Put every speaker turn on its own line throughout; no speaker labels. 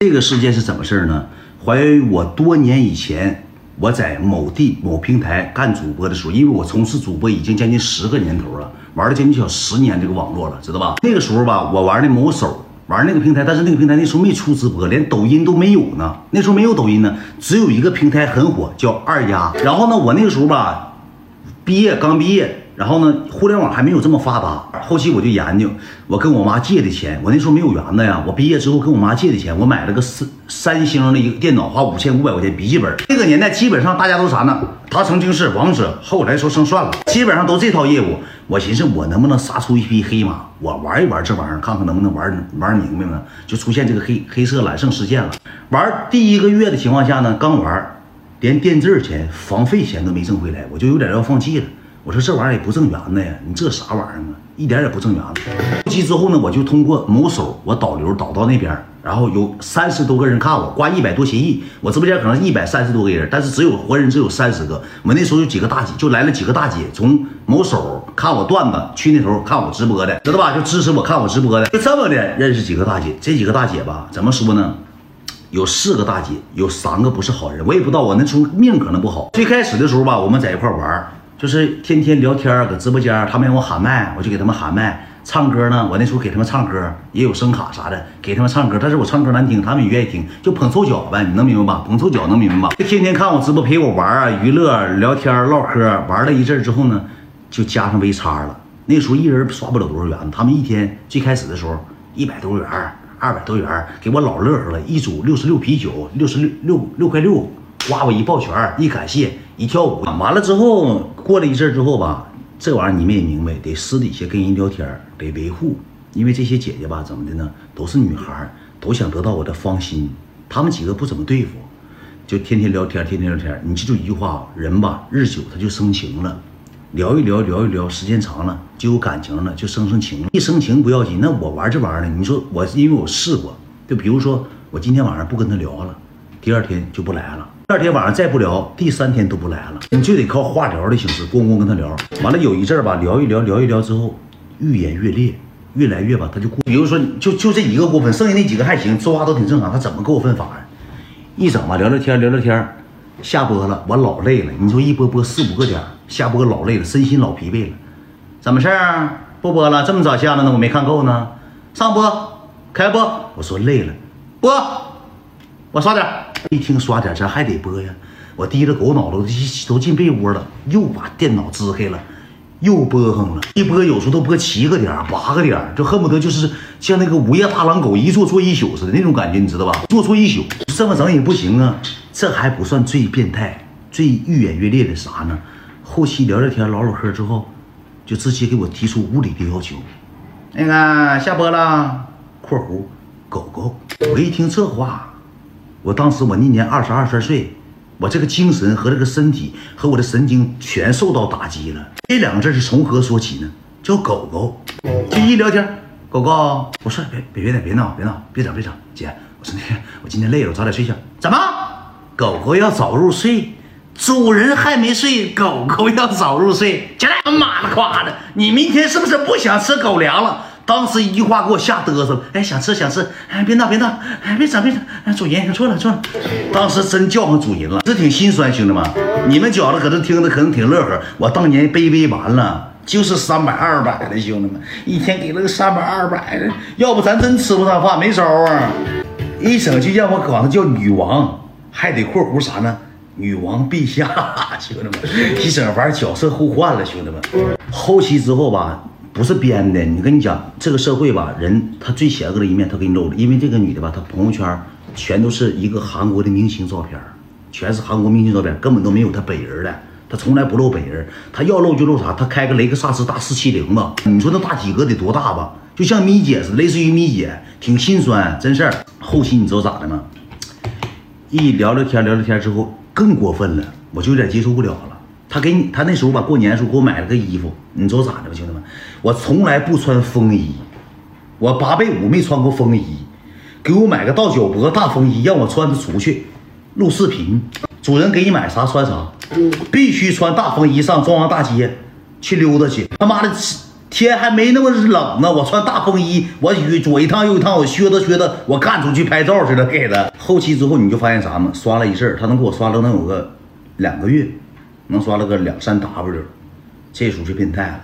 这个事件是怎么事儿呢？还原于我多年以前，我在某地某平台干主播的时候，因为我从事主播已经将近十个年头了，玩了将近小十年这个网络了，知道吧？那个时候吧，我玩的某手，玩那个平台，但是那个平台那时候没出直播，连抖音都没有呢。那时候没有抖音呢，只有一个平台很火，叫二丫。然后呢，我那个时候吧，毕业刚毕业。然后呢，互联网还没有这么发达。后期我就研究，我跟我妈借的钱，我那时候没有园子呀。我毕业之后跟我妈借的钱，我买了个三三星的一个电脑，花五千五百块钱笔记本。那个年代基本上大家都啥呢？他曾经是王者，后来说剩算了，基本上都这套业务。我寻思我能不能杀出一匹黑马？我玩一玩这玩意儿，看看能不能玩玩明白呢？就出现这个黑黑色揽胜事件了。玩第一个月的情况下呢，刚玩，连垫字钱、房费钱都没挣回来，我就有点要放弃了。我说这玩意儿也不挣元子呀，你这啥玩意儿啊？一点也不挣元子。后期之后呢，我就通过某手，我导流导到那边，然后有三十多个人看我，挂一百多协议。我直播间可能一百三十多个人，但是只有活人只有三十个。我那时候有几个大姐，就来了几个大姐，从某手看我段子，去那头看我直播的，知道吧？就支持我看我直播的，就这么的认识几个大姐。这几个大姐吧，怎么说呢？有四个大姐，有三个不是好人，我也不知道，我那时候命可能不好。最开始的时候吧，我们在一块玩。就是天天聊天搁直播间，他们让我喊麦，我就给他们喊麦。唱歌呢，我那时候给他们唱歌，也有声卡啥的，给他们唱歌。但是我唱歌难听，他们也愿意听，就捧臭脚呗，你能明白吧？捧臭脚能明白吧？就天天看我直播，陪我玩啊，娱乐、聊天、唠嗑。玩了一阵之后呢，就加上微差了。那时候一人刷不了多少元，他们一天最开始的时候一百多元、二百多元，给我老乐呵了。一组六十六啤酒，六十六六六块六。哇我一抱拳，一感谢，一跳舞，完了之后，过了一阵之后吧，这玩意儿你们也明白，得私底下跟人聊天，得维护，因为这些姐姐吧，怎么的呢？都是女孩，都想得到我的芳心。她们几个不怎么对付，就天天聊天，天天聊天。你记住一句话，人吧，日久他就生情了，聊一聊，聊一聊，时间长了就有感情了，就生生情了。一生情不要紧，那我玩这玩意儿呢？你说我，因为我试过，就比如说我今天晚上不跟他聊了，第二天就不来了。第二天晚上再不聊，第三天都不来了，你就得靠化疗的形式，咣咣跟他聊。完了有一阵儿吧，聊一聊，聊一聊之后，愈演愈烈，越来越吧，他就过。比如说，就就这一个过分，剩下那几个还行，说话都挺正常。他怎么过分法呀？一整吧，聊聊天，聊聊天，下播了，我老累了。你说一播播四五个点，下播老累了，身心老疲惫了。怎么事儿？不播了？这么早下了呢？我没看够呢。上播，开播。我说累了，播，我刷点。一听刷点，咱还得播呀！我低着狗脑袋都进被窝了，又把电脑支开了，又播上了。一播有时候都播七个点、八个点，就恨不得就是像那个午夜大狼狗一坐坐一宿似的那种感觉，你知道吧？坐坐一宿，这么整也不行啊！这还不算最变态、最愈演愈烈的啥呢？后期聊聊天、唠唠嗑之后，就直接给我提出无理的要求。那个下播了（括弧狗狗）。我一听这话。我当时我那年二十二三岁，我这个精神和这个身体和我的神经全受到打击了。这两个字是从何说起呢？叫狗狗。就一聊天，狗狗，我说别别别别闹别闹，别整别整，姐，我说那天我今天累了，我早点睡觉。怎么？狗狗要早入睡？主人还没睡，狗狗要早入睡？起来，妈了夸的，你明天是不是不想吃狗粮了？当时一句话给我吓嘚瑟了，哎，想吃想吃，哎，别闹别闹，哎，别整别整，哎，主人错了错了，当时真叫上主人了，这挺心酸，兄弟们，你们觉得搁这听着可能挺乐呵，我当年卑微完了，就是三百二百的，兄弟们，一天给了个三百二百的，要不咱真吃不上饭，没招啊，一整就让我管他叫女王，还得括弧啥呢？女王陛下，兄弟们，一整玩角色互换了，兄弟们，后期之后吧。不是编的，你跟你讲，这个社会吧，人他最邪恶的一面，他给你露了。因为这个女的吧，她朋友圈全都是一个韩国的明星照片，全是韩国明星照片，根本都没有她本人的。她从来不露本人，她要露就露啥？她开个雷克萨斯大四七零吧，你说那大体格得多大吧？就像咪姐似的，类似于咪姐，挺心酸，真事儿。后期你知道咋的吗？一聊聊天，聊聊天之后更过分了，我就有点接受不了了。他给你，他那时候吧，过年的时候给我买了个衣服，你知道咋的吧，兄弟们？我从来不穿风衣，我八倍五没穿过风衣，给我买个到脚脖大风衣，让我穿着出去录视频。主人给你买啥穿啥，必须穿大风衣上中央大街去溜达去。他妈的，天还没那么冷呢，我穿大风衣，我左一趟右一趟，我靴子靴子，我干出去拍照去了，给他。后期之后你就发现啥吗？刷了一阵他能给我刷了能有个两个月，能刷了个两三 W，这时候就变态了。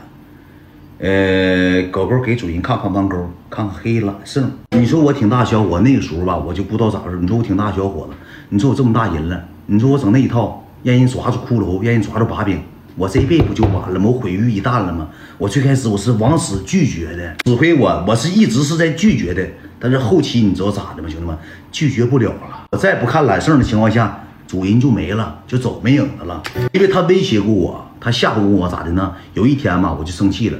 呃，狗狗给主人看看弯钩，看看黑懒胜。你说我挺大小伙，那个时候吧，我就不知道咋回事。你说我挺大小伙子，你说我这么大人了，你说我整那一套，让人抓住骷髅，让人抓住把柄。我这辈子不就完了吗？我毁于一旦了吗？我最开始我是往死拒绝的，指挥我，我是一直是在拒绝的。但是后期你知道咋的吗，兄弟们？拒绝不了了。我再不看揽胜的情况下，主人就没了，就走没影子了。因为他威胁过我，他吓唬过我，咋的呢？有一天嘛，我就生气了。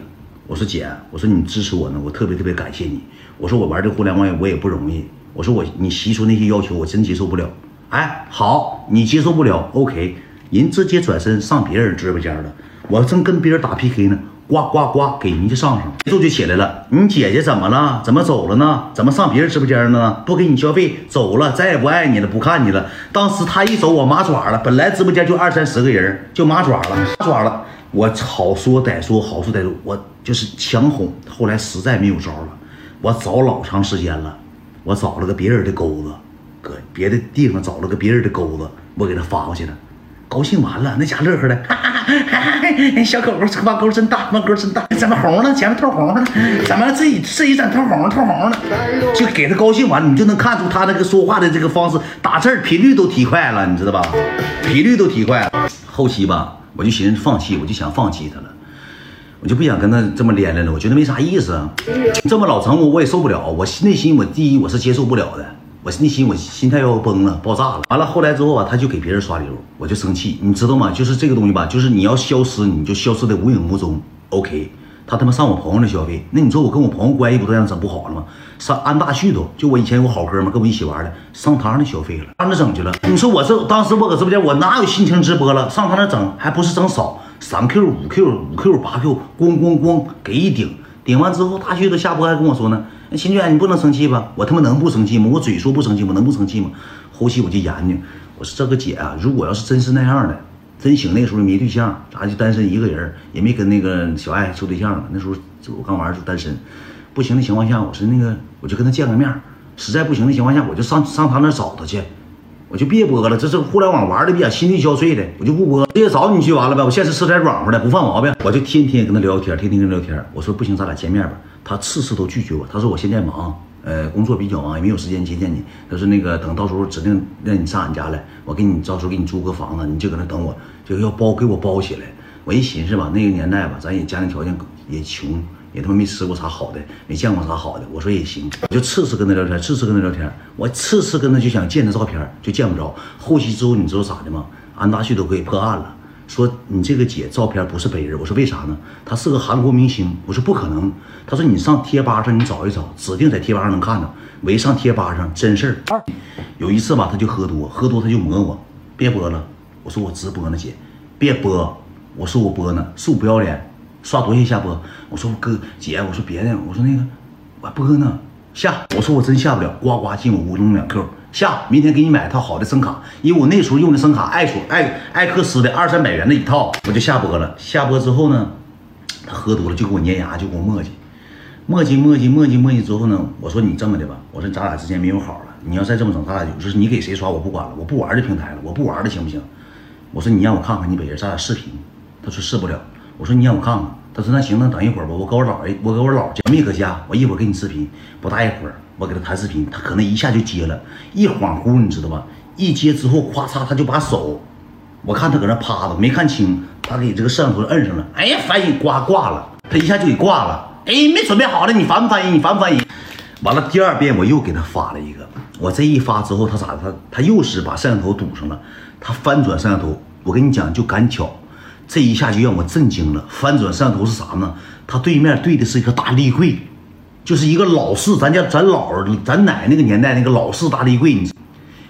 我说姐，我说你支持我呢，我特别特别感谢你。我说我玩这互联网我也不容易。我说我你提出那些要求，我真接受不了。哎，好，你接受不了，OK。人直接转身上别人直播间了，我正跟别人打 PK 呢，呱呱呱，给人家上上，节奏就起来了。你姐姐怎么了？怎么走了呢？怎么上别人直播间了呢？不给你消费，走了，再也不爱你了，不看你了。当时他一走，我麻爪了。本来直播间就二三十个人，就麻爪了，麻爪了。我好说歹说，好说歹说，我就是强哄。后来实在没有招了，我找老长时间了，我找了个别人的钩子，搁别的地方找了个别人的钩子，我给他发过去了。高兴完了，那家乐呵的，哈哈哈小狗狗弯钩真大，弯钩真大，怎么红了？前面透红了，怎么自己自己整透红透红了？就给他高兴完了，你就能看出他那个说话的这个方式，打字频率都提快了，你知道吧？频率都提快了。后期吧，我就寻思放弃，我就想放弃他了，我就不想跟他这么连连了，我觉得没啥意思，这么老成我我也受不了，我内心我第一我是接受不了的。我内心我心态要崩了，爆炸了。完了后来之后啊，他就给别人刷礼物，我就生气，你知道吗？就是这个东西吧，就是你要消失，你就消失的无影无踪。OK，他他妈上我朋友那消费，那你说我跟我朋友关系不都让整不好了吗？上安大旭都，就我以前有个好哥们跟我一起玩的，上他那消费了，他那整去了。你说我这当时我搁直播间，我哪有心情直播了？上他那整，还不是整少，三 Q 五 Q 五 Q 八 Q，咣咣咣给一顶，顶完之后大旭都下播还跟我说呢。秦娟，你不能生气吧？我他妈能不生气吗？我嘴说不生气，我能不生气吗？后期我就研究，我说这个姐啊，如果要是真是那样的，真行，那时候没对象，咱就单身一个人，也没跟那个小爱处对象。那时候我刚玩就单身，不行的情况下，我说那个我就跟他见个面，实在不行的情况下，我就上上他那找他去，我就别播了。这是互联网玩的比较心力交瘁的，我就不播，直接找你去完了呗。我现在吃点软乎的，不犯毛病，我就天天跟他聊天，天天跟他聊天。我说不行，咱俩见面吧。他次次都拒绝我，他说我现在忙，呃，工作比较忙，也没有时间接见你。他说那个等到时候指定让你上俺家来，我给你到时候给你租个房子，你就搁那等我，就要包给我包起来。我一寻思吧，那个年代吧，咱也家庭条件也穷，也他妈没吃过啥好的，没见过啥好的。我说也行，我就次次跟他聊天，次次跟他聊天，我次次跟他就想见他照片，就见不着。后期之后你知道咋的吗？安大旭都可以破案了。说你这个姐照片不是本人，我说为啥呢？她是个韩国明星，我说不可能。她说你上贴吧上你找一找，指定在贴吧上能看到。我一上贴吧上，真事儿。有一次吧，她就喝多，喝多她就磨我，别播了。我说我直播呢，姐，别播。我说我播呢，是我不要脸，刷多些下播？我说哥姐，我说别的，我说那个我播呢，下。我说我真下不了，呱呱进我屋弄两 Q。下，明天给你买一套好的声卡，因为我那时候用的声卡爱索爱艾克斯的二三百元的一套，我就下播了。下播之后呢，他喝多了就给我粘牙，就给我磨叽，磨叽磨叽磨叽磨叽之后呢，我说你这么的吧，我说咱俩之间没有好了，你要再这么整，咱俩就是你给谁刷我不管了，我不玩这平台了，我不玩了行不行？我说你让我看看你本人，咱俩视频。他说试不了。我说你让我看看。他说那行，那等一会儿吧，我搁我姥爷，我搁我姥家没搁家，我一会儿给你视频。不大一会儿。我给他谈视频，他可能一下就接了，一恍惚，你知道吧？一接之后，咵嚓，他就把手，我看他搁那趴着，没看清，他给这个摄像头摁上了。哎呀，翻译挂挂了，他一下就给挂了。哎，没准备好了，你翻不翻译？你翻不翻译？完了，第二遍我又给他发了一个，我这一发之后，他咋的？他他又是把摄像头堵上了，他翻转摄像头，我跟你讲，就赶巧，这一下就让我震惊了。翻转摄像头是啥呢？他对面对的是一个大立柜。就是一个老式，咱家咱姥儿、咱奶那个年代那个老式大立柜，你，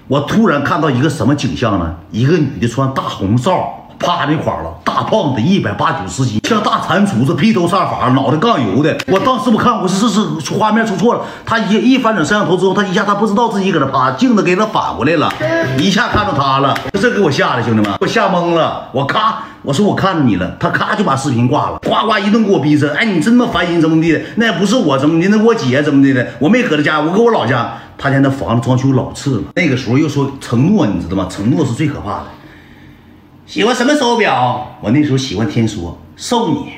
我突然看到一个什么景象呢？一个女的穿大红罩，趴那块了，大胖子一百八九十斤，像大蟾蜍子，披头散发，脑袋杠油的。我当时我看我说这是画面出错了，他一一翻转摄像头之后，他一下他不知道自己搁那趴，镜子给他反过来了，一下看着他了，这给我吓的兄弟们，我吓懵了，我咔。我说我看着你了，他咔就把视频挂了，呱呱一顿给我逼着，哎，你真他妈烦人，怎么地的？那也不是我怎么的，那我姐怎么的的？我没搁他家，我搁我老家，他家那房子装修老次了。那个时候又说承诺，你知道吗？承诺是最可怕的。喜欢什么手表？我那时候喜欢天梭，送你。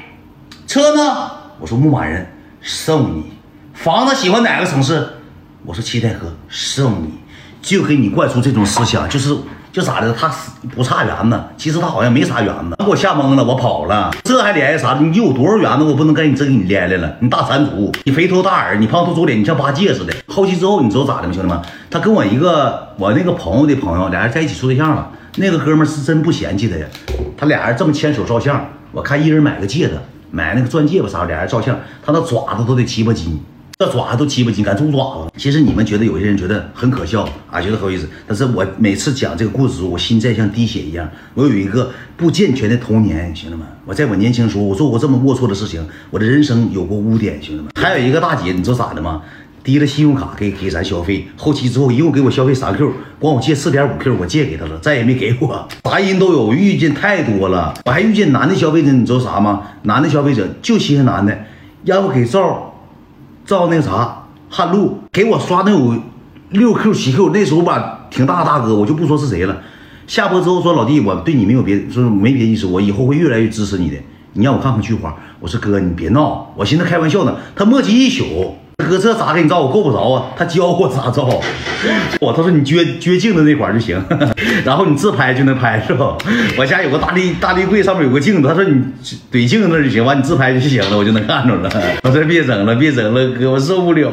车呢？我说牧马人，送你。房子喜欢哪个城市？我说七台河，送你。就给你灌输这种思想，就是。就咋的，他不差园子，其实他好像没啥园子，给我吓懵了，我跑了，这还联系啥？你有多少园子，我不能跟你真给你连来了。你大蟾蜍，你肥头大耳，你胖头猪脸，你像八戒似的。后期之后，你知道咋的吗，兄弟们？他跟我一个我那个朋友的朋友，俩人在一起处对象了。那个哥们是真不嫌弃他呀，他俩人这么牵手照相，我看一人买个戒指，买那个钻戒吧啥，俩人照相，他那爪子都得七八斤。这爪子都七八斤，敢猪爪子。其实你们觉得有些人觉得很可笑啊，觉得很有意思。但是我每次讲这个故事，我心在像滴血一样。我有一个不健全的童年，兄弟们。我在我年轻时候，我做过这么龌龊的事情，我的人生有过污点，兄弟们。还有一个大姐，你知道咋的吗？提了信用卡给给咱消费，后期之后一共给我消费三 Q，管我借四点五 Q，我借给他了，再也没给我。啥人都有，遇见太多了。我还遇见男的消费者，你知道啥吗？男的消费者就稀罕男的，要不给照。照那个啥汉路给我刷那有六 Q 七 Q，那时候吧挺大大哥，我就不说是谁了。下播之后说老弟，我对你没有别说没别的意思，我以后会越来越支持你的。你让我看看菊花，我说哥你别闹，我寻思开玩笑呢。他磨叽一宿，哥这咋给你照？我够不着啊。他教我咋照，我他说你撅撅镜子那块就行，然后你自拍就能拍是吧？我家有个大立大立柜，上面有个镜子，他说你怼镜子那就行，完你自拍就行了，我就能看着了。我说别整了，别整了，哥我受不了。